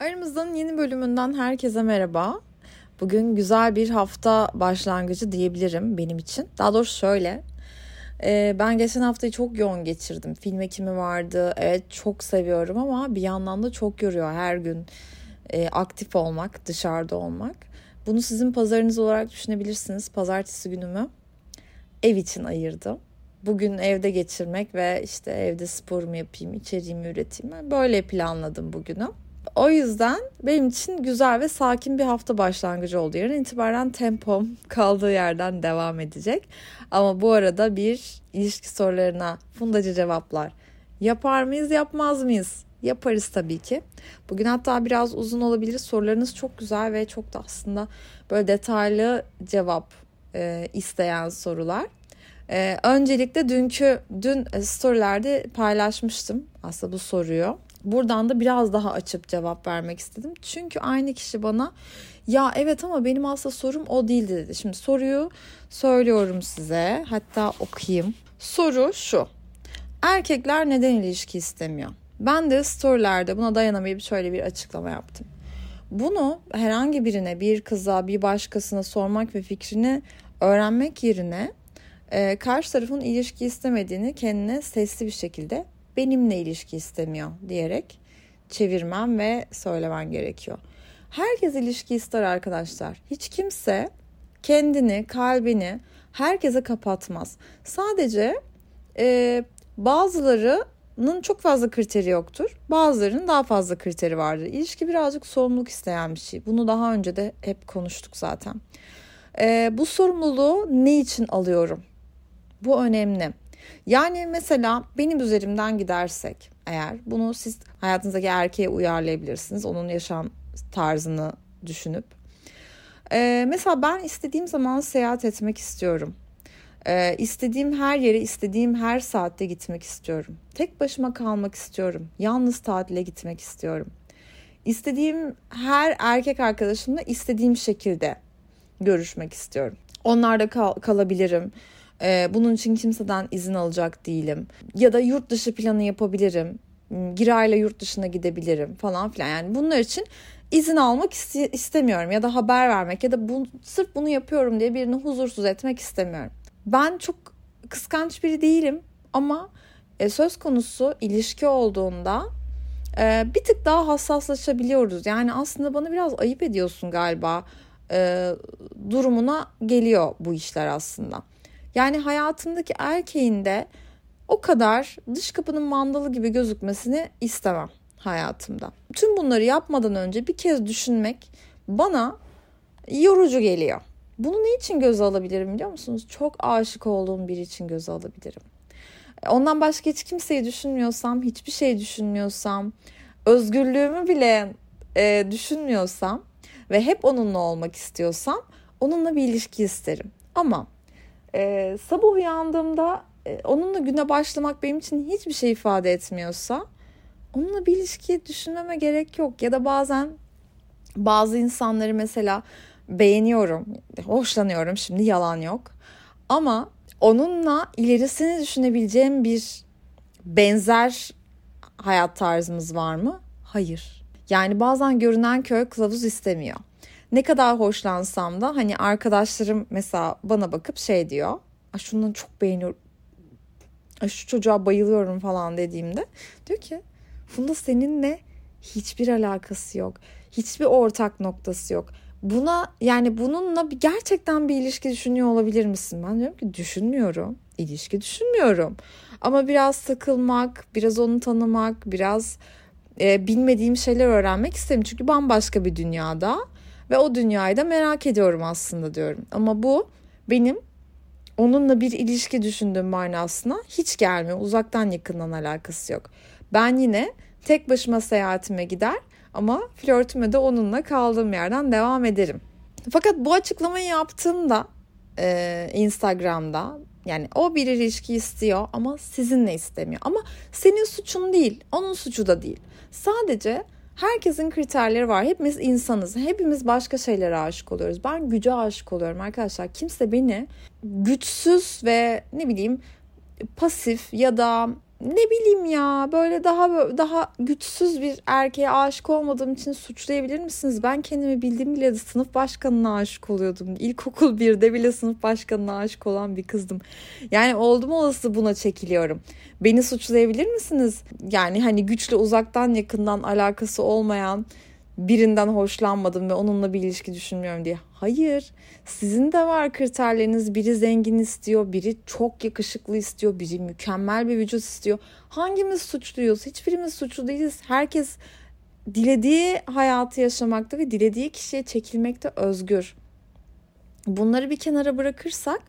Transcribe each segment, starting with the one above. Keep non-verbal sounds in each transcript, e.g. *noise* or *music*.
Aramızdan yeni bölümünden herkese merhaba. Bugün güzel bir hafta başlangıcı diyebilirim benim için. Daha doğrusu şöyle. E, ben geçen haftayı çok yoğun geçirdim. Film ekimi vardı. Evet çok seviyorum ama bir yandan da çok yoruyor her gün e, aktif olmak, dışarıda olmak. Bunu sizin pazarınız olarak düşünebilirsiniz. Pazartesi günümü ev için ayırdım. Bugün evde geçirmek ve işte evde sporumu yapayım, içeriğimi üreteyim. Böyle planladım bugünü. O yüzden benim için güzel ve sakin bir hafta başlangıcı oldu. Yarın itibaren tempom *laughs* kaldığı yerden devam edecek. Ama bu arada bir ilişki sorularına fundacı cevaplar. Yapar mıyız, yapmaz mıyız? Yaparız tabii ki. Bugün hatta biraz uzun olabilir. Sorularınız çok güzel ve çok da aslında böyle detaylı cevap e, isteyen sorular. E, öncelikle dünkü dün storylerde paylaşmıştım aslında bu soruyu. Buradan da biraz daha açıp cevap vermek istedim. Çünkü aynı kişi bana ya evet ama benim aslında sorum o değildi dedi. Şimdi soruyu söylüyorum size. Hatta okuyayım. Soru şu. Erkekler neden ilişki istemiyor? Ben de storylerde buna dayanamayıp şöyle bir açıklama yaptım. Bunu herhangi birine, bir kıza, bir başkasına sormak ve fikrini öğrenmek yerine e, karşı tarafın ilişki istemediğini kendine sesli bir şekilde benimle ilişki istemiyor diyerek çevirmem ve söylemen gerekiyor. Herkes ilişki ister arkadaşlar. Hiç kimse kendini, kalbini herkese kapatmaz. Sadece e, bazılarının çok fazla kriteri yoktur. Bazılarının daha fazla kriteri vardır. İlişki birazcık sorumluluk isteyen bir şey. Bunu daha önce de hep konuştuk zaten. E, bu sorumluluğu ne için alıyorum? Bu önemli. Yani mesela benim üzerimden gidersek eğer bunu siz hayatınızdaki erkeğe uyarlayabilirsiniz. Onun yaşam tarzını düşünüp. Ee, mesela ben istediğim zaman seyahat etmek istiyorum. Ee, istediğim her yere, istediğim her saatte gitmek istiyorum. Tek başıma kalmak istiyorum. Yalnız tatile gitmek istiyorum. İstediğim her erkek arkadaşımla istediğim şekilde görüşmek istiyorum. Onlarda kal- kalabilirim ee, bunun için kimseden izin alacak değilim. Ya da yurt dışı planı yapabilirim. Hmm, Girayla yurt dışına gidebilirim falan filan. Yani bunlar için izin almak iste- istemiyorum ya da haber vermek ya da bu, sırf bunu yapıyorum diye birini huzursuz etmek istemiyorum. Ben çok kıskanç biri değilim ama e, söz konusu ilişki olduğunda e, bir tık daha hassaslaşabiliyoruz. Yani aslında bana biraz ayıp ediyorsun galiba e, durumuna geliyor bu işler aslında. Yani hayatımdaki erkeğin de o kadar dış kapının mandalı gibi gözükmesini istemem hayatımda. Tüm bunları yapmadan önce bir kez düşünmek bana yorucu geliyor. Bunu ne için göze alabilirim biliyor musunuz? Çok aşık olduğum biri için göze alabilirim. Ondan başka hiç kimseyi düşünmüyorsam, hiçbir şey düşünmüyorsam, özgürlüğümü bile e, düşünmüyorsam ve hep onunla olmak istiyorsam onunla bir ilişki isterim. Ama e, sabah uyandığımda e, onunla güne başlamak benim için hiçbir şey ifade etmiyorsa onunla bir ilişki düşünmeme gerek yok. Ya da bazen bazı insanları mesela beğeniyorum, hoşlanıyorum şimdi yalan yok. Ama onunla ilerisini düşünebileceğim bir benzer hayat tarzımız var mı? Hayır. Yani bazen görünen köy kılavuz istemiyor ne kadar hoşlansam da hani arkadaşlarım mesela bana bakıp şey diyor. Ay şundan çok beğeniyorum. Ay şu çocuğa bayılıyorum falan dediğimde diyor ki Funda seninle hiçbir alakası yok. Hiçbir ortak noktası yok. Buna yani bununla gerçekten bir ilişki düşünüyor olabilir misin? Ben diyorum ki düşünmüyorum. İlişki düşünmüyorum. Ama biraz takılmak, biraz onu tanımak, biraz e, bilmediğim şeyler öğrenmek isterim. Çünkü bambaşka bir dünyada ve o dünyayı da merak ediyorum aslında diyorum. Ama bu benim onunla bir ilişki düşündüğüm manasına hiç gelmiyor. Uzaktan yakından alakası yok. Ben yine tek başıma seyahatime gider ama flörtüme de onunla kaldığım yerden devam ederim. Fakat bu açıklamayı yaptığımda e, Instagram'da yani o bir ilişki istiyor ama sizinle istemiyor. Ama senin suçun değil, onun suçu da değil. Sadece Herkesin kriterleri var. Hepimiz insanız. Hepimiz başka şeylere aşık oluyoruz. Ben güce aşık oluyorum arkadaşlar. Kimse beni güçsüz ve ne bileyim pasif ya da ne bileyim ya böyle daha daha güçsüz bir erkeğe aşık olmadığım için suçlayabilir misiniz? Ben kendimi bildiğim bile sınıf başkanına aşık oluyordum. İlkokul birde bile sınıf başkanına aşık olan bir kızdım. Yani oldum olası buna çekiliyorum. Beni suçlayabilir misiniz? Yani hani güçlü uzaktan yakından alakası olmayan birinden hoşlanmadım ve onunla bir ilişki düşünmüyorum diye. Hayır. Sizin de var kriterleriniz. Biri zengin istiyor, biri çok yakışıklı istiyor, biri mükemmel bir vücut istiyor. Hangimiz suçluyuz? Hiçbirimiz suçlu değiliz. Herkes dilediği hayatı yaşamakta ve dilediği kişiye çekilmekte özgür. Bunları bir kenara bırakırsak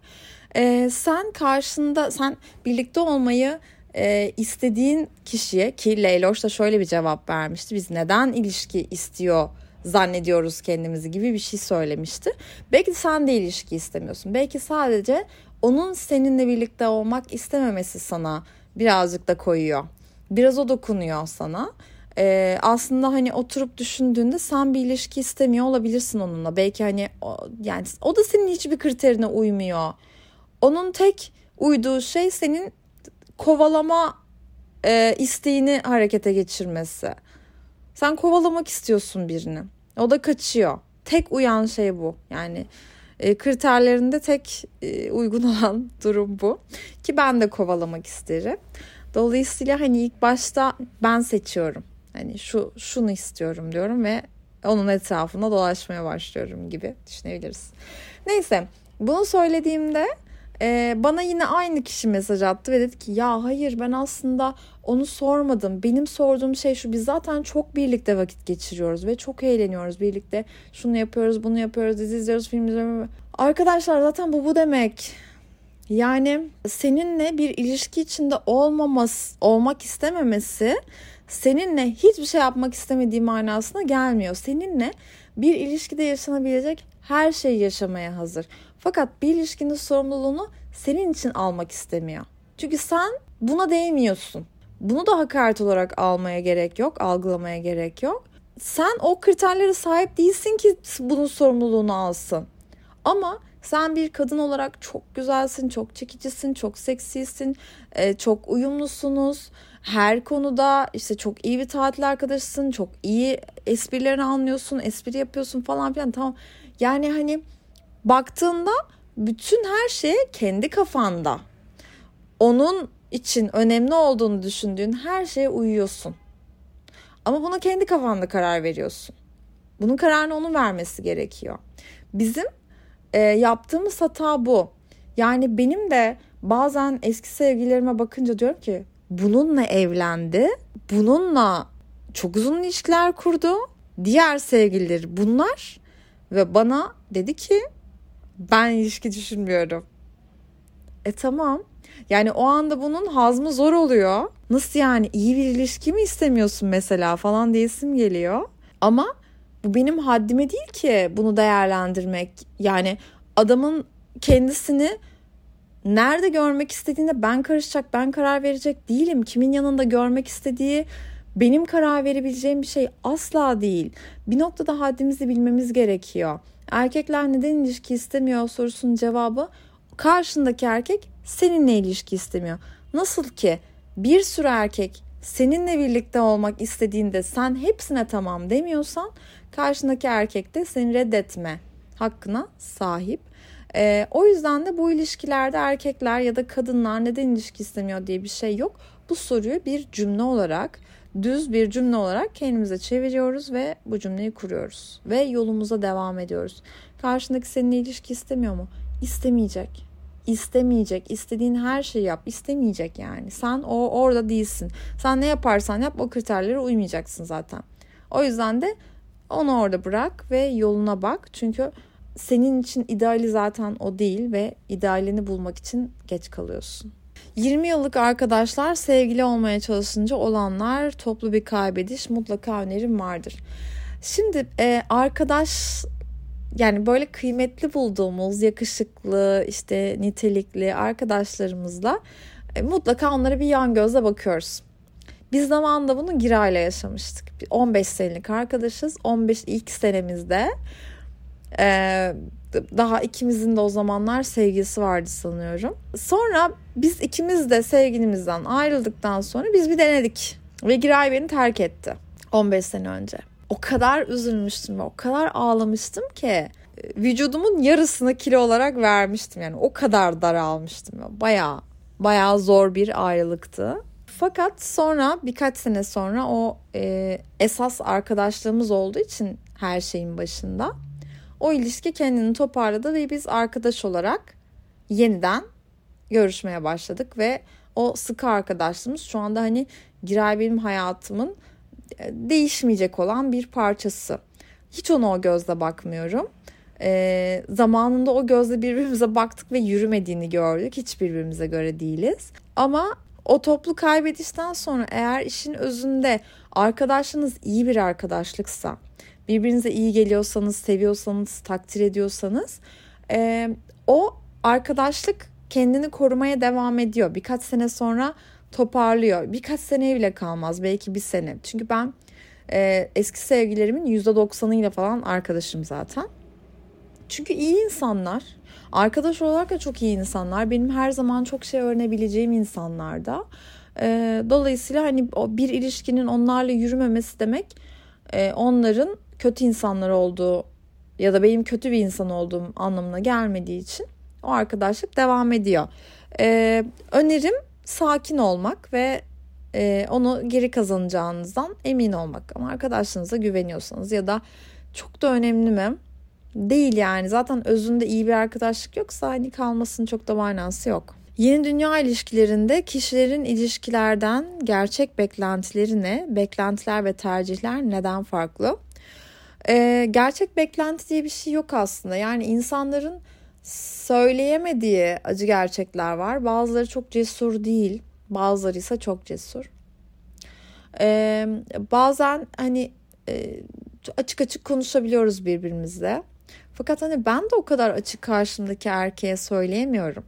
e, sen karşında sen birlikte olmayı e, istediğin kişiye ki Leyloş da şöyle bir cevap vermişti. Biz neden ilişki istiyor zannediyoruz kendimizi gibi bir şey söylemişti. Belki sen de ilişki istemiyorsun. Belki sadece onun seninle birlikte olmak istememesi sana birazcık da koyuyor. Biraz o dokunuyor sana. Ee, aslında hani oturup düşündüğünde sen bir ilişki istemiyor olabilirsin onunla. Belki hani o, yani o da senin hiçbir kriterine uymuyor. Onun tek uyduğu şey senin kovalama e, isteğini harekete geçirmesi. Sen kovalamak istiyorsun birini. O da kaçıyor. Tek uyan şey bu. Yani e, kriterlerinde tek e, uygun *laughs* olan durum bu. Ki ben de kovalamak isterim. Dolayısıyla hani ilk başta ben seçiyorum. Hani şu şunu istiyorum diyorum ve onun etrafında dolaşmaya başlıyorum gibi düşünebiliriz. Neyse bunu söylediğimde ee, bana yine aynı kişi mesaj attı ve dedi ki ya hayır ben aslında onu sormadım. Benim sorduğum şey şu biz zaten çok birlikte vakit geçiriyoruz ve çok eğleniyoruz birlikte. Şunu yapıyoruz bunu yapıyoruz dizi izliyoruz film izliyoruz. Arkadaşlar zaten bu bu demek. Yani seninle bir ilişki içinde olmaması, olmak istememesi seninle hiçbir şey yapmak istemediği manasına gelmiyor. Seninle bir ilişkide yaşanabilecek her şeyi yaşamaya hazır. Fakat bir ilişkinin sorumluluğunu senin için almak istemiyor. Çünkü sen buna değmiyorsun. Bunu da hakaret olarak almaya gerek yok, algılamaya gerek yok. Sen o kriterlere sahip değilsin ki bunun sorumluluğunu alsın. Ama sen bir kadın olarak çok güzelsin, çok çekicisin, çok seksisin, e, çok uyumlusunuz. Her konuda işte çok iyi bir tatil arkadaşısın, çok iyi esprilerini anlıyorsun, espri yapıyorsun falan filan. Tamam. Yani hani baktığında bütün her şey kendi kafanda. Onun için önemli olduğunu düşündüğün her şeye uyuyorsun. Ama bunu kendi kafanda karar veriyorsun. Bunun kararını onun vermesi gerekiyor. Bizim e, yaptığımız hata bu. Yani benim de bazen eski sevgililerime bakınca diyorum ki bununla evlendi. Bununla çok uzun ilişkiler kurdu. Diğer sevgilileri bunlar ve bana dedi ki ben ilişki düşünmüyorum. E tamam. Yani o anda bunun hazmı zor oluyor. Nasıl yani iyi bir ilişki mi istemiyorsun mesela falan diyesim geliyor. Ama bu benim haddime değil ki bunu değerlendirmek. Yani adamın kendisini nerede görmek istediğinde ben karışacak, ben karar verecek değilim. Kimin yanında görmek istediği benim karar verebileceğim bir şey asla değil. Bir noktada haddimizi bilmemiz gerekiyor. Erkekler neden ilişki istemiyor sorusunun cevabı karşındaki erkek seninle ilişki istemiyor. Nasıl ki bir sürü erkek seninle birlikte olmak istediğinde sen hepsine tamam demiyorsan karşındaki erkek de seni reddetme hakkına sahip. Ee, o yüzden de bu ilişkilerde erkekler ya da kadınlar neden ilişki istemiyor diye bir şey yok. Bu soruyu bir cümle olarak düz bir cümle olarak kendimize çeviriyoruz ve bu cümleyi kuruyoruz. Ve yolumuza devam ediyoruz. Karşındaki seninle ilişki istemiyor mu? İstemeyecek. İstemeyecek. İstediğin her şeyi yap. İstemeyecek yani. Sen o orada değilsin. Sen ne yaparsan yap o kriterlere uymayacaksın zaten. O yüzden de onu orada bırak ve yoluna bak. Çünkü senin için ideali zaten o değil ve idealini bulmak için geç kalıyorsun. 20 yıllık arkadaşlar sevgili olmaya çalışınca olanlar toplu bir kaybediş mutlaka önerim vardır. Şimdi e, arkadaş yani böyle kıymetli bulduğumuz yakışıklı işte nitelikli arkadaşlarımızla e, mutlaka onlara bir yan gözle bakıyoruz. Biz zamanında bunu Gira ile yaşamıştık. 15 senelik arkadaşız. 15 ilk senemizde Ee, daha ikimizin de o zamanlar sevgisi vardı sanıyorum. Sonra biz ikimiz de sevgilimizden ayrıldıktan sonra biz bir denedik. Ve Giray beni terk etti 15 sene önce. O kadar üzülmüştüm ve o kadar ağlamıştım ki vücudumun yarısını kilo olarak vermiştim. Yani o kadar daralmıştım. Bayağı bayağı zor bir ayrılıktı. Fakat sonra birkaç sene sonra o e, esas arkadaşlığımız olduğu için her şeyin başında o ilişki kendini toparladı ve biz arkadaş olarak yeniden görüşmeye başladık ve o sıkı arkadaşlığımız şu anda hani Giray benim hayatımın e, değişmeyecek olan bir parçası. Hiç ona o gözle bakmıyorum. E, zamanında o gözle birbirimize baktık ve yürümediğini gördük. Hiç birbirimize göre değiliz. Ama o toplu kaybedişten sonra eğer işin özünde arkadaşınız iyi bir arkadaşlıksa, birbirinize iyi geliyorsanız, seviyorsanız, takdir ediyorsanız e, o arkadaşlık kendini korumaya devam ediyor. Birkaç sene sonra toparlıyor. Birkaç sene bile kalmaz. Belki bir sene. Çünkü ben e, eski sevgilerimin %90'ıyla falan arkadaşım zaten. Çünkü iyi insanlar. Arkadaş olarak da çok iyi insanlar. Benim her zaman çok şey öğrenebileceğim insanlar da. E, dolayısıyla hani o bir ilişkinin onlarla yürümemesi demek e, onların kötü insanlar olduğu ya da benim kötü bir insan olduğum anlamına gelmediği için o arkadaşlık devam ediyor. E, önerim sakin olmak ve e, onu geri kazanacağınızdan emin olmak. Ama arkadaşlarınıza güveniyorsanız ya da çok da önemli mi? Değil yani. Zaten özünde iyi bir arkadaşlık yoksa hani kalmasının çok da manası yok. Yeni dünya ilişkilerinde kişilerin ilişkilerden gerçek beklentileri ne? Beklentiler ve tercihler neden farklı? Ee, gerçek beklenti diye bir şey yok aslında. Yani insanların söyleyemediği acı gerçekler var. Bazıları çok cesur değil. Bazıları ise çok cesur. Ee, bazen hani e, açık açık konuşabiliyoruz birbirimizle. Fakat hani ben de o kadar açık karşımdaki erkeğe söyleyemiyorum.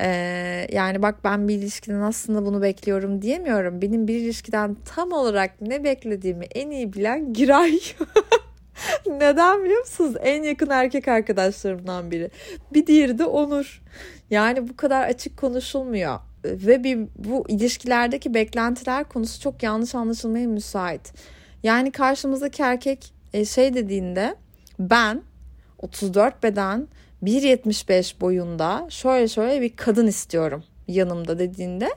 Ee, yani bak ben bir ilişkiden aslında bunu bekliyorum diyemiyorum. Benim bir ilişkiden tam olarak ne beklediğimi en iyi bilen Giray. *laughs* *laughs* Neden biliyor musunuz? En yakın erkek arkadaşlarımdan biri. Bir diğeri de Onur. Yani bu kadar açık konuşulmuyor. Ve bir bu ilişkilerdeki beklentiler konusu çok yanlış anlaşılmaya müsait. Yani karşımızdaki erkek e, şey dediğinde ben 34 beden 1.75 boyunda şöyle şöyle bir kadın istiyorum yanımda dediğinde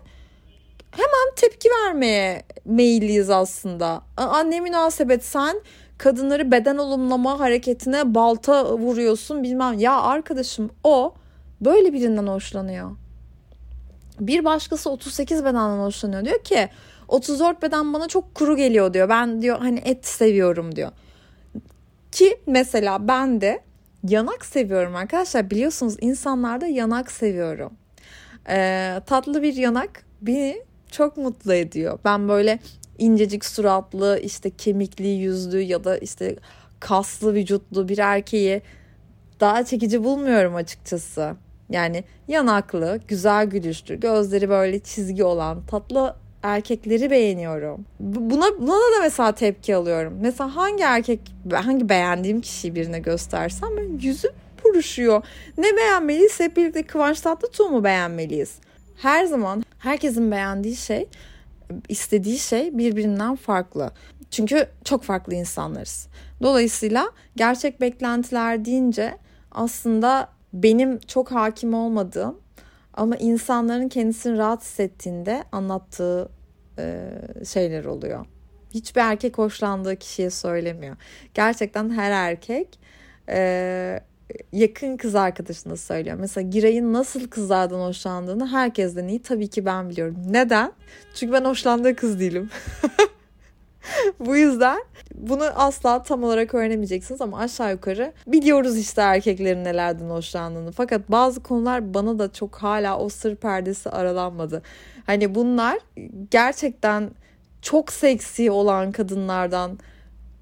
hemen tepki vermeye meyilliyiz aslında. Anne münasebet sen kadınları beden olumlama hareketine balta vuruyorsun bilmem. Ya arkadaşım o böyle birinden hoşlanıyor. Bir başkası 38 bedenden hoşlanıyor. Diyor ki 34 beden bana çok kuru geliyor diyor. Ben diyor hani et seviyorum diyor. Ki mesela ben de yanak seviyorum arkadaşlar. Biliyorsunuz insanlarda yanak seviyorum. Ee, tatlı bir yanak beni çok mutlu ediyor. Ben böyle incecik suratlı işte kemikli yüzlü ya da işte kaslı vücutlu bir erkeği daha çekici bulmuyorum açıkçası. Yani yanaklı, güzel gülüşlü, gözleri böyle çizgi olan tatlı erkekleri beğeniyorum. Buna buna da mesela tepki alıyorum. Mesela hangi erkek hangi beğendiğim kişiyi birine göstersem yüzü buruşuyor. Ne beğenmeliyiz? Hep birlikte Kıvanç Tatlıtuğ mu beğenmeliyiz? Her zaman herkesin beğendiği şey istediği şey birbirinden farklı. Çünkü çok farklı insanlarız. Dolayısıyla gerçek beklentiler deyince aslında benim çok hakim olmadığım ama insanların kendisini rahat hissettiğinde anlattığı e, şeyler oluyor. Hiçbir erkek hoşlandığı kişiye söylemiyor. Gerçekten her erkek e, yakın kız arkadaşına söylüyor. Mesela Giray'ın nasıl kızlardan hoşlandığını herkesten iyi tabii ki ben biliyorum. Neden? Çünkü ben hoşlandığı kız değilim. *laughs* Bu yüzden bunu asla tam olarak öğrenemeyeceksiniz ama aşağı yukarı biliyoruz işte erkeklerin nelerden hoşlandığını. Fakat bazı konular bana da çok hala o sır perdesi aralanmadı. Hani bunlar gerçekten çok seksi olan kadınlardan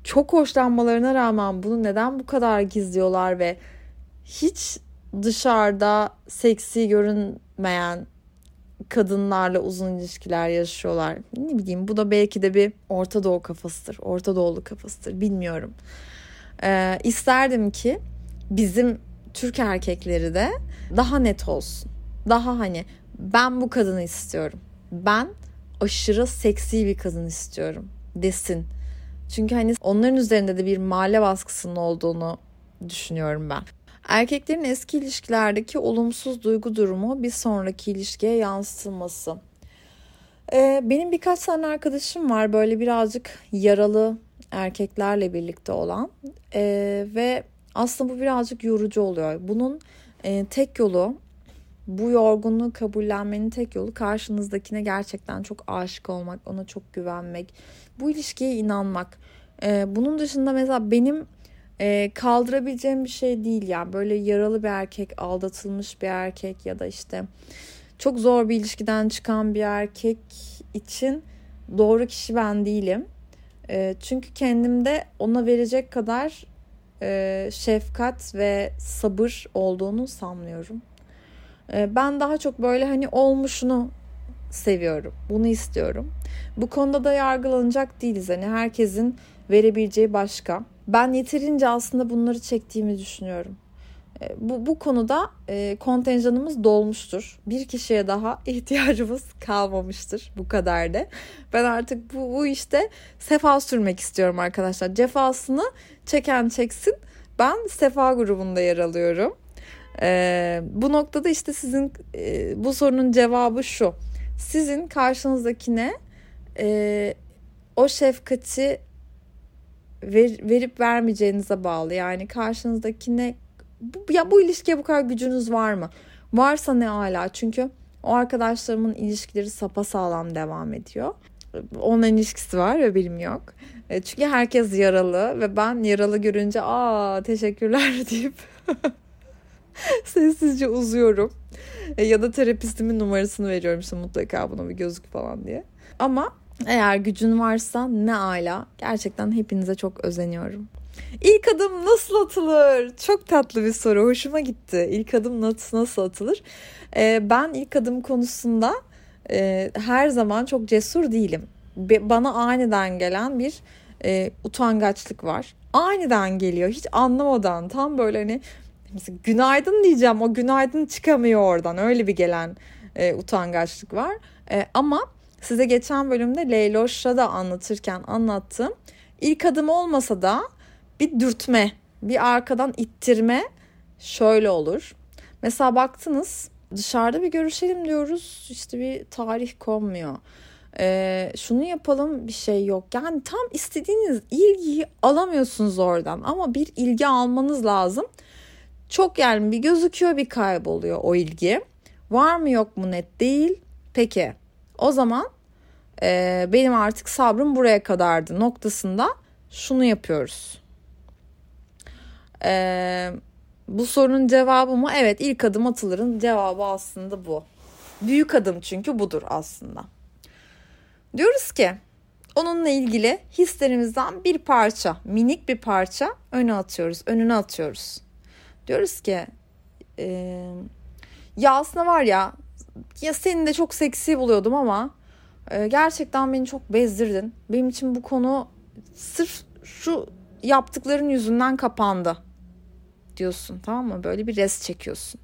çok hoşlanmalarına rağmen bunu neden bu kadar gizliyorlar ve hiç dışarıda seksi görünmeyen kadınlarla uzun ilişkiler yaşıyorlar. Ne bileyim bu da belki de bir Orta Doğu kafasıdır. Orta Doğulu kafasıdır bilmiyorum. Ee, isterdim ki bizim Türk erkekleri de daha net olsun. Daha hani ben bu kadını istiyorum. Ben aşırı seksi bir kadın istiyorum desin. Çünkü hani onların üzerinde de bir mahalle baskısının olduğunu düşünüyorum ben. Erkeklerin eski ilişkilerdeki olumsuz duygu durumu bir sonraki ilişkiye yansıtılması. Ee, benim birkaç tane arkadaşım var böyle birazcık yaralı erkeklerle birlikte olan ee, ve aslında bu birazcık yorucu oluyor. Bunun e, tek yolu bu yorgunluğu kabullenmenin tek yolu karşınızdakine gerçekten çok aşık olmak, ona çok güvenmek, bu ilişkiye inanmak. Ee, bunun dışında mesela benim e, kaldırabileceğim bir şey değil yani böyle yaralı bir erkek, aldatılmış bir erkek ya da işte çok zor bir ilişkiden çıkan bir erkek için doğru kişi ben değilim. E, çünkü kendimde ona verecek kadar e, şefkat ve sabır olduğunu sanmıyorum. E, ben daha çok böyle hani olmuşunu seviyorum. Bunu istiyorum. Bu konuda da yargılanacak değiliz. Hani herkesin verebileceği başka. Ben yeterince aslında bunları çektiğimi düşünüyorum. E, bu, bu konuda e, kontenjanımız dolmuştur. Bir kişiye daha *laughs* ihtiyacımız kalmamıştır. Bu kadar da. Ben artık bu, bu işte sefa sürmek istiyorum arkadaşlar. Cefasını çeken çeksin. Ben sefa grubunda yer alıyorum. E, bu noktada işte sizin e, bu sorunun cevabı şu. Sizin karşınızdakine e, o şefkati ver, verip vermeyeceğinize bağlı. Yani karşınızdakine bu, ya bu ilişkiye bu kadar gücünüz var mı? Varsa ne ala çünkü o arkadaşlarımın ilişkileri sapa sağlam devam ediyor. Onların ilişkisi var ve benim yok. E, çünkü herkes yaralı ve ben yaralı görünce aa teşekkürler *laughs* deyip *laughs* sessizce uzuyorum. E, ya da terapistimin numarasını veriyorum işte mutlaka buna bir gözük falan diye. Ama eğer gücün varsa ne ala. Gerçekten hepinize çok özeniyorum. İlk adım nasıl atılır? Çok tatlı bir soru. Hoşuma gitti. İlk adım nasıl, nasıl atılır? Ee, ben ilk adım konusunda e, her zaman çok cesur değilim. Be, bana aniden gelen bir e, utangaçlık var. Aniden geliyor. Hiç anlamadan tam böyle hani mesela günaydın diyeceğim. O günaydın çıkamıyor oradan. Öyle bir gelen e, utangaçlık var. E, ama size geçen bölümde Leyloş'la da anlatırken anlattım. İlk adım olmasa da bir dürtme, bir arkadan ittirme şöyle olur. Mesela baktınız dışarıda bir görüşelim diyoruz işte bir tarih konmuyor. Ee, şunu yapalım bir şey yok. Yani tam istediğiniz ilgiyi alamıyorsunuz oradan ama bir ilgi almanız lazım. Çok yani bir gözüküyor bir kayboluyor o ilgi. Var mı yok mu net değil. Peki o zaman e, benim artık sabrım buraya kadardı noktasında şunu yapıyoruz. E, bu sorunun cevabı mı? Evet ilk adım atılırın cevabı aslında bu. Büyük adım çünkü budur aslında. Diyoruz ki onunla ilgili hislerimizden bir parça, minik bir parça öne atıyoruz, önüne atıyoruz. Diyoruz ki e, ya aslında var ya ya seni de çok seksi buluyordum ama e, gerçekten beni çok bezdirdin. Benim için bu konu sırf şu yaptıkların yüzünden kapandı diyorsun tamam mı? Böyle bir res çekiyorsun.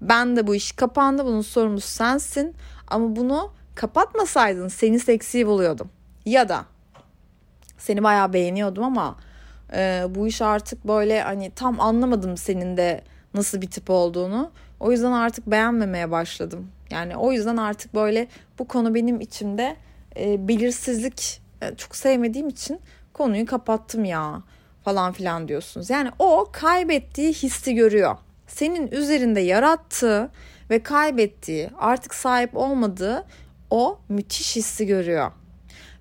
Ben de bu iş kapandı bunun sorumlusu sensin ama bunu kapatmasaydın seni seksi buluyordum. Ya da seni bayağı beğeniyordum ama e, bu iş artık böyle hani tam anlamadım senin de nasıl bir tip olduğunu. O yüzden artık beğenmemeye başladım. Yani o yüzden artık böyle bu konu benim içimde e, belirsizlik e, çok sevmediğim için konuyu kapattım ya falan filan diyorsunuz. Yani o kaybettiği hissi görüyor. Senin üzerinde yarattığı ve kaybettiği, artık sahip olmadığı o müthiş hissi görüyor.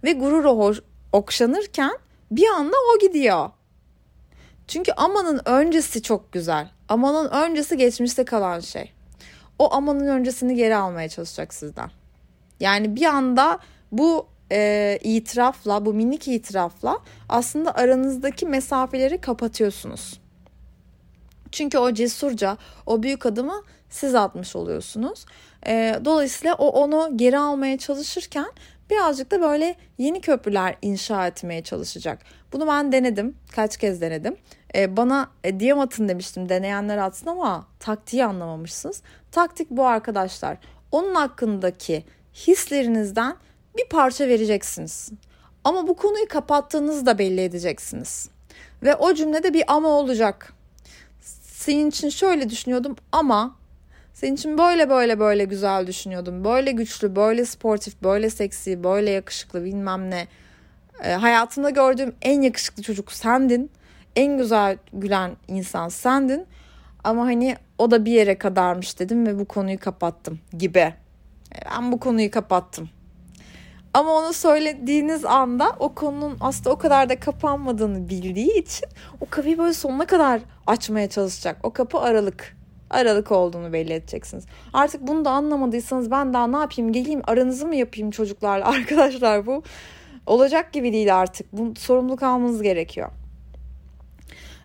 Ve gurur okşanırken bir anda o gidiyor. Çünkü amanın öncesi çok güzel. Amanın öncesi geçmişte kalan şey. O amanın öncesini geri almaya çalışacak sizden. Yani bir anda bu e, itirafla, bu minik itirafla aslında aranızdaki mesafeleri kapatıyorsunuz. Çünkü o cesurca, o büyük adımı siz atmış oluyorsunuz. E, dolayısıyla o onu geri almaya çalışırken birazcık da böyle yeni köprüler inşa etmeye çalışacak. Bunu ben denedim. Kaç kez denedim. E, bana e, DM atın demiştim deneyenler atsın ama taktiği anlamamışsınız. Taktik bu arkadaşlar. Onun hakkındaki hislerinizden bir parça vereceksiniz. Ama bu konuyu kapattığınızı da belli edeceksiniz. Ve o cümlede bir ama olacak. Senin için şöyle düşünüyordum ama senin için böyle böyle böyle güzel düşünüyordum. Böyle güçlü, böyle sportif, böyle seksi, böyle yakışıklı bilmem ne. E, hayatımda gördüğüm en yakışıklı çocuk sendin. En güzel gülen insan sendin. Ama hani o da bir yere kadarmış dedim ve bu konuyu kapattım gibi. E, ben bu konuyu kapattım. Ama onu söylediğiniz anda o konunun aslında o kadar da kapanmadığını bildiği için o kapıyı böyle sonuna kadar açmaya çalışacak. O kapı aralık. Aralık olduğunu belli edeceksiniz. Artık bunu da anlamadıysanız ben daha ne yapayım geleyim aranızı mı yapayım çocuklarla *laughs* arkadaşlar bu olacak gibi değil artık. Bu sorumluluk almanız gerekiyor.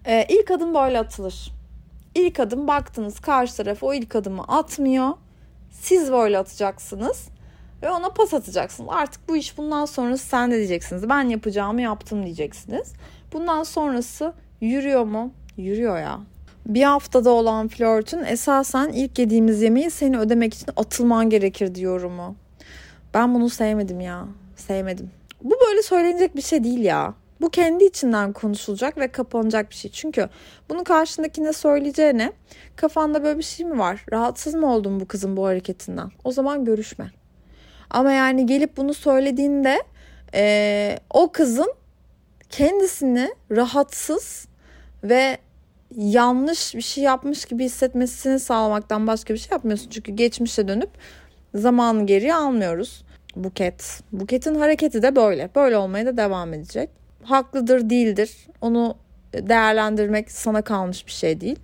Ee, ilk adım böyle atılır. İlk adım baktınız karşı taraf o ilk adımı atmıyor. Siz böyle atacaksınız ve ona pas atacaksınız. Artık bu iş bundan sonrası sen de diyeceksiniz. Ben yapacağımı yaptım diyeceksiniz. Bundan sonrası yürüyor mu? Yürüyor ya. Bir haftada olan flörtün esasen ilk yediğimiz yemeği seni ödemek için atılman gerekir diyorumu. Ben bunu sevmedim ya. Sevmedim. Bu böyle söylenecek bir şey değil ya. Bu kendi içinden konuşulacak ve kapanacak bir şey. Çünkü bunu karşındakine söyleyeceğine kafanda böyle bir şey mi var? Rahatsız mı oldun bu kızın bu hareketinden? O zaman görüşme. Ama yani gelip bunu söylediğinde e, o kızın kendisini rahatsız ve yanlış bir şey yapmış gibi hissetmesini sağlamaktan başka bir şey yapmıyorsun. Çünkü geçmişe dönüp zamanı geriye almıyoruz. Buket. Buket'in hareketi de böyle. Böyle olmaya da devam edecek. Haklıdır, değildir. Onu değerlendirmek sana kalmış bir şey değil.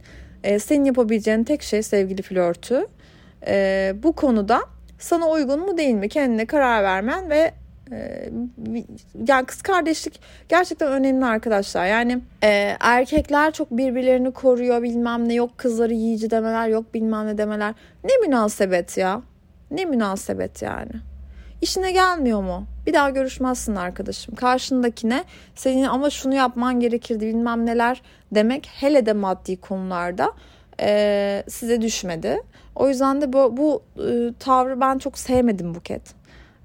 Ee, senin yapabileceğin tek şey sevgili flörtü. Ee, bu konuda sana uygun mu değil mi kendine karar vermen ve e, yani kız kardeşlik gerçekten önemli arkadaşlar. Yani e, erkekler çok birbirlerini koruyor bilmem ne yok kızları yiyici demeler yok bilmem ne demeler. Ne münasebet ya. Ne münasebet yani. İşine gelmiyor mu? Bir daha görüşmezsin arkadaşım. Karşındakine senin ama şunu yapman gerekirdi bilmem neler demek hele de maddi konularda e, size düşmedi. O yüzden de bu, bu e, tavrı ben çok sevmedim Buket.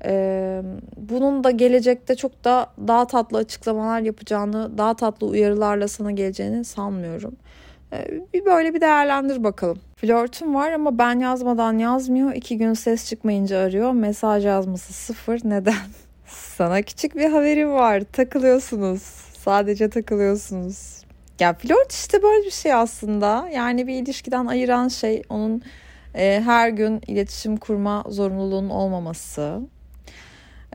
E, bunun da gelecekte çok da daha tatlı açıklamalar yapacağını, daha tatlı uyarılarla sana geleceğini sanmıyorum. E, bir böyle bir değerlendir bakalım. Flörtüm var ama ben yazmadan yazmıyor. İki gün ses çıkmayınca arıyor. Mesaj yazması sıfır. Neden? *laughs* Sana küçük bir haberim var. Takılıyorsunuz. Sadece takılıyorsunuz. Ya flört işte böyle bir şey aslında. Yani bir ilişkiden ayıran şey onun e, her gün iletişim kurma zorunluluğunun olmaması.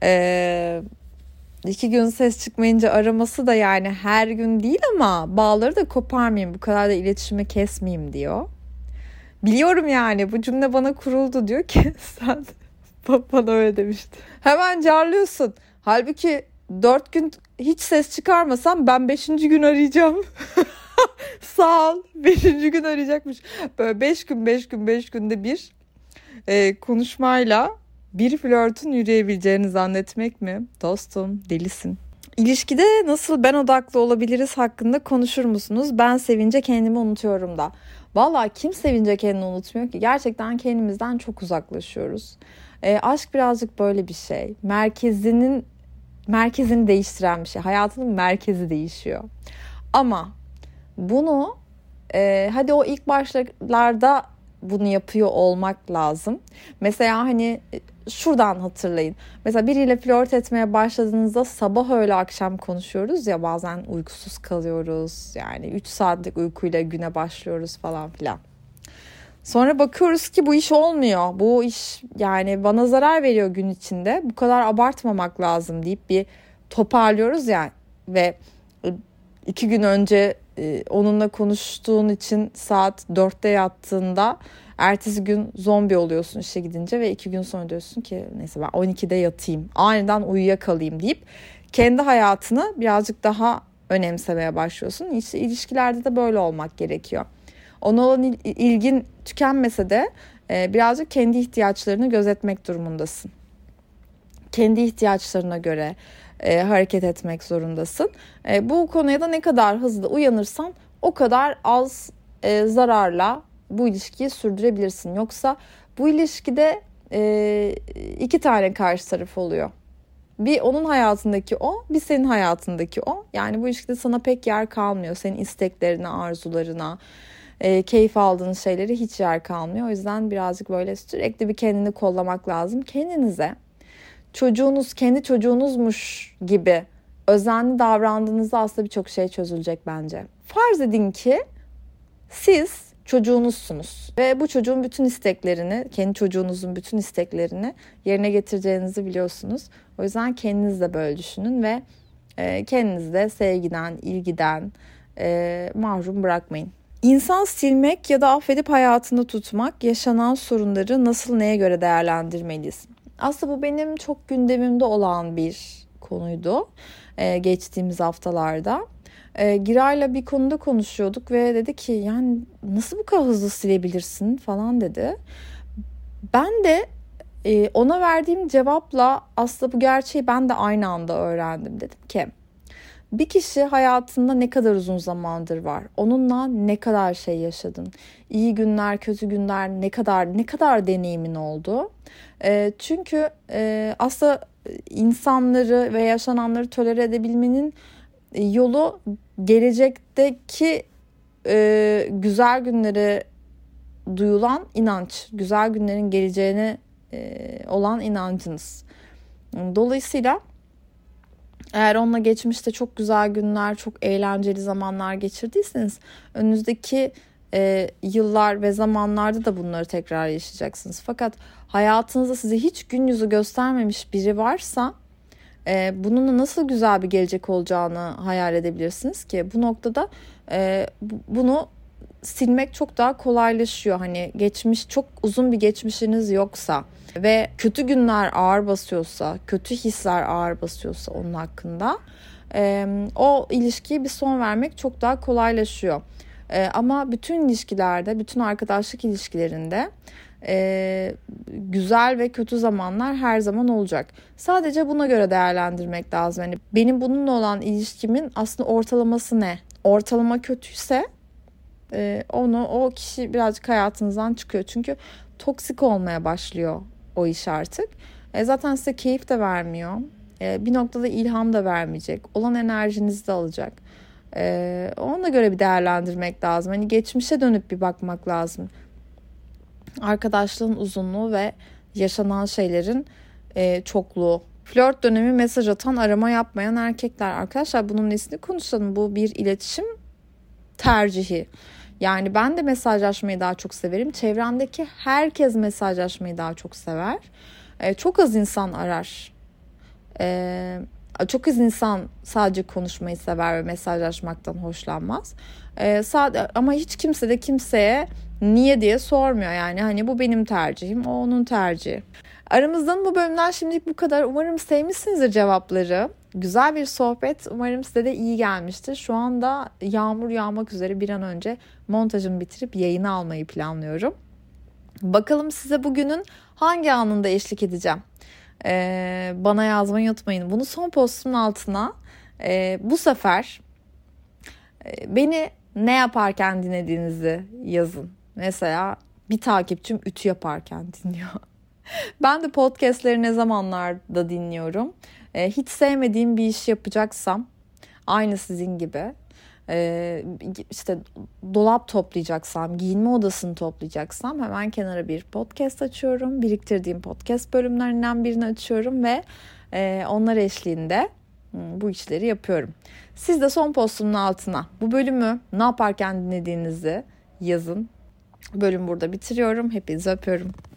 E, iki gün ses çıkmayınca araması da yani her gün değil ama bağları da koparmayayım. Bu kadar da iletişimi kesmeyeyim diyor. Biliyorum yani bu cümle bana kuruldu diyor ki *laughs* sen bana öyle demişti. Hemen carlıyorsun. Halbuki dört gün hiç ses çıkarmasam ben beşinci gün arayacağım. *laughs* Sağ ol. Beşinci gün arayacakmış. Böyle beş gün beş gün beş günde bir e, konuşmayla bir flörtün yürüyebileceğini zannetmek mi? Dostum delisin. İlişkide nasıl ben odaklı olabiliriz hakkında konuşur musunuz? Ben sevince kendimi unutuyorum da. Valla kim sevince kendini unutmuyor ki? Gerçekten kendimizden çok uzaklaşıyoruz. E, aşk birazcık böyle bir şey. Merkezinin merkezini değiştiren bir şey. Hayatının merkezi değişiyor. Ama bunu e, hadi o ilk başlarda bunu yapıyor olmak lazım. Mesela hani e, şuradan hatırlayın. Mesela biriyle flört etmeye başladığınızda sabah öğle akşam konuşuyoruz ya bazen uykusuz kalıyoruz. Yani 3 saatlik uykuyla güne başlıyoruz falan filan. Sonra bakıyoruz ki bu iş olmuyor. Bu iş yani bana zarar veriyor gün içinde. Bu kadar abartmamak lazım deyip bir toparlıyoruz ya ve e, iki gün önce e, onunla konuştuğun için saat dörtte yattığında ertesi gün zombi oluyorsun işe gidince ve iki gün sonra diyorsun ki neyse ben 12'de yatayım aniden uyuyakalayım deyip kendi hayatını birazcık daha önemsemeye başlıyorsun. İşte ilişkilerde de böyle olmak gerekiyor. Ona olan ilgin tükenmese de e, birazcık kendi ihtiyaçlarını gözetmek durumundasın. Kendi ihtiyaçlarına göre e, hareket etmek zorundasın. E, bu konuya da ne kadar hızlı uyanırsan o kadar az e, zararla bu ilişkiyi sürdürebilirsin. Yoksa bu ilişkide e, iki tane karşı taraf oluyor. Bir onun hayatındaki o, bir senin hayatındaki o. Yani bu ilişkide sana pek yer kalmıyor. Senin isteklerine, arzularına, e, keyif aldığın şeyleri hiç yer kalmıyor. O yüzden birazcık böyle sürekli bir kendini kollamak lazım. Kendinize çocuğunuz kendi çocuğunuzmuş gibi özenli davrandığınızda aslında birçok şey çözülecek bence. Farz edin ki siz çocuğunuzsunuz ve bu çocuğun bütün isteklerini, kendi çocuğunuzun bütün isteklerini yerine getireceğinizi biliyorsunuz. O yüzden kendiniz de böyle düşünün ve e, kendinizi de sevgiden, ilgiden e, mahrum bırakmayın. İnsan silmek ya da affedip hayatında tutmak yaşanan sorunları nasıl neye göre değerlendirmeliyiz? Aslında bu benim çok gündemimde olan bir konuydu e, geçtiğimiz haftalarda. E, Giray'la bir konuda konuşuyorduk ve dedi ki yani nasıl bu kadar hızlı silebilirsin falan dedi. Ben de e, ona verdiğim cevapla aslında bu gerçeği ben de aynı anda öğrendim. Dedim ki bir kişi hayatında ne kadar uzun zamandır var? Onunla ne kadar şey yaşadın? İyi günler, kötü günler ne kadar ne kadar deneyimin oldu? E, çünkü e, aslında insanları ve yaşananları tolere edebilmenin yolu gelecekteki e, güzel günleri duyulan inanç, güzel günlerin geleceğine e, olan inancınız. Dolayısıyla eğer onunla geçmişte çok güzel günler, çok eğlenceli zamanlar geçirdiyseniz önünüzdeki e, yıllar ve zamanlarda da bunları tekrar yaşayacaksınız. Fakat hayatınızda size hiç gün yüzü göstermemiş biri varsa e, bununla nasıl güzel bir gelecek olacağını hayal edebilirsiniz ki bu noktada e, bunu silmek çok daha kolaylaşıyor. Hani geçmiş çok uzun bir geçmişiniz yoksa ve kötü günler ağır basıyorsa, kötü hisler ağır basıyorsa onun hakkında e, o ilişkiyi bir son vermek çok daha kolaylaşıyor. E, ama bütün ilişkilerde, bütün arkadaşlık ilişkilerinde e, güzel ve kötü zamanlar her zaman olacak. Sadece buna göre değerlendirmek lazım. Yani benim bununla olan ilişkimin aslında ortalaması ne? Ortalama kötüyse e, onu o kişi birazcık hayatınızdan çıkıyor. Çünkü toksik olmaya başlıyor o iş artık. E, zaten size keyif de vermiyor. E, bir noktada ilham da vermeyecek. Olan enerjinizi de alacak. E, ona göre bir değerlendirmek lazım. Hani geçmişe dönüp bir bakmak lazım arkadaşlığın uzunluğu ve yaşanan şeylerin e, çokluğu. Flört dönemi mesaj atan, arama yapmayan erkekler. Arkadaşlar bunun nesini konuşalım. Bu bir iletişim tercihi. Yani ben de mesajlaşmayı daha çok severim. Çevremdeki herkes mesajlaşmayı daha çok sever. E, çok az insan arar. E, çok az insan sadece konuşmayı sever ve mesajlaşmaktan hoşlanmaz. E, sade, ama hiç kimse de kimseye niye diye sormuyor yani hani bu benim tercihim o onun tercihi. Aramızdan bu bölümden şimdilik bu kadar. Umarım sevmişsinizdir cevapları. Güzel bir sohbet. Umarım size de iyi gelmiştir. Şu anda yağmur yağmak üzere bir an önce montajımı bitirip yayını almayı planlıyorum. Bakalım size bugünün hangi anında eşlik edeceğim. Ee, bana yazmayı unutmayın. Bunu son postumun altına e, bu sefer e, beni ne yaparken dinlediğinizi yazın. Mesela bir takipçim ütü yaparken dinliyor. *laughs* ben de podcastleri ne zamanlarda dinliyorum. E, hiç sevmediğim bir iş yapacaksam aynı sizin gibi e, işte dolap toplayacaksam, giyinme odasını toplayacaksam hemen kenara bir podcast açıyorum. Biriktirdiğim podcast bölümlerinden birini açıyorum ve e, onlar eşliğinde bu işleri yapıyorum. Siz de son postumun altına bu bölümü ne yaparken dinlediğinizi yazın. Bölüm burada bitiriyorum. Hepinizi öpüyorum.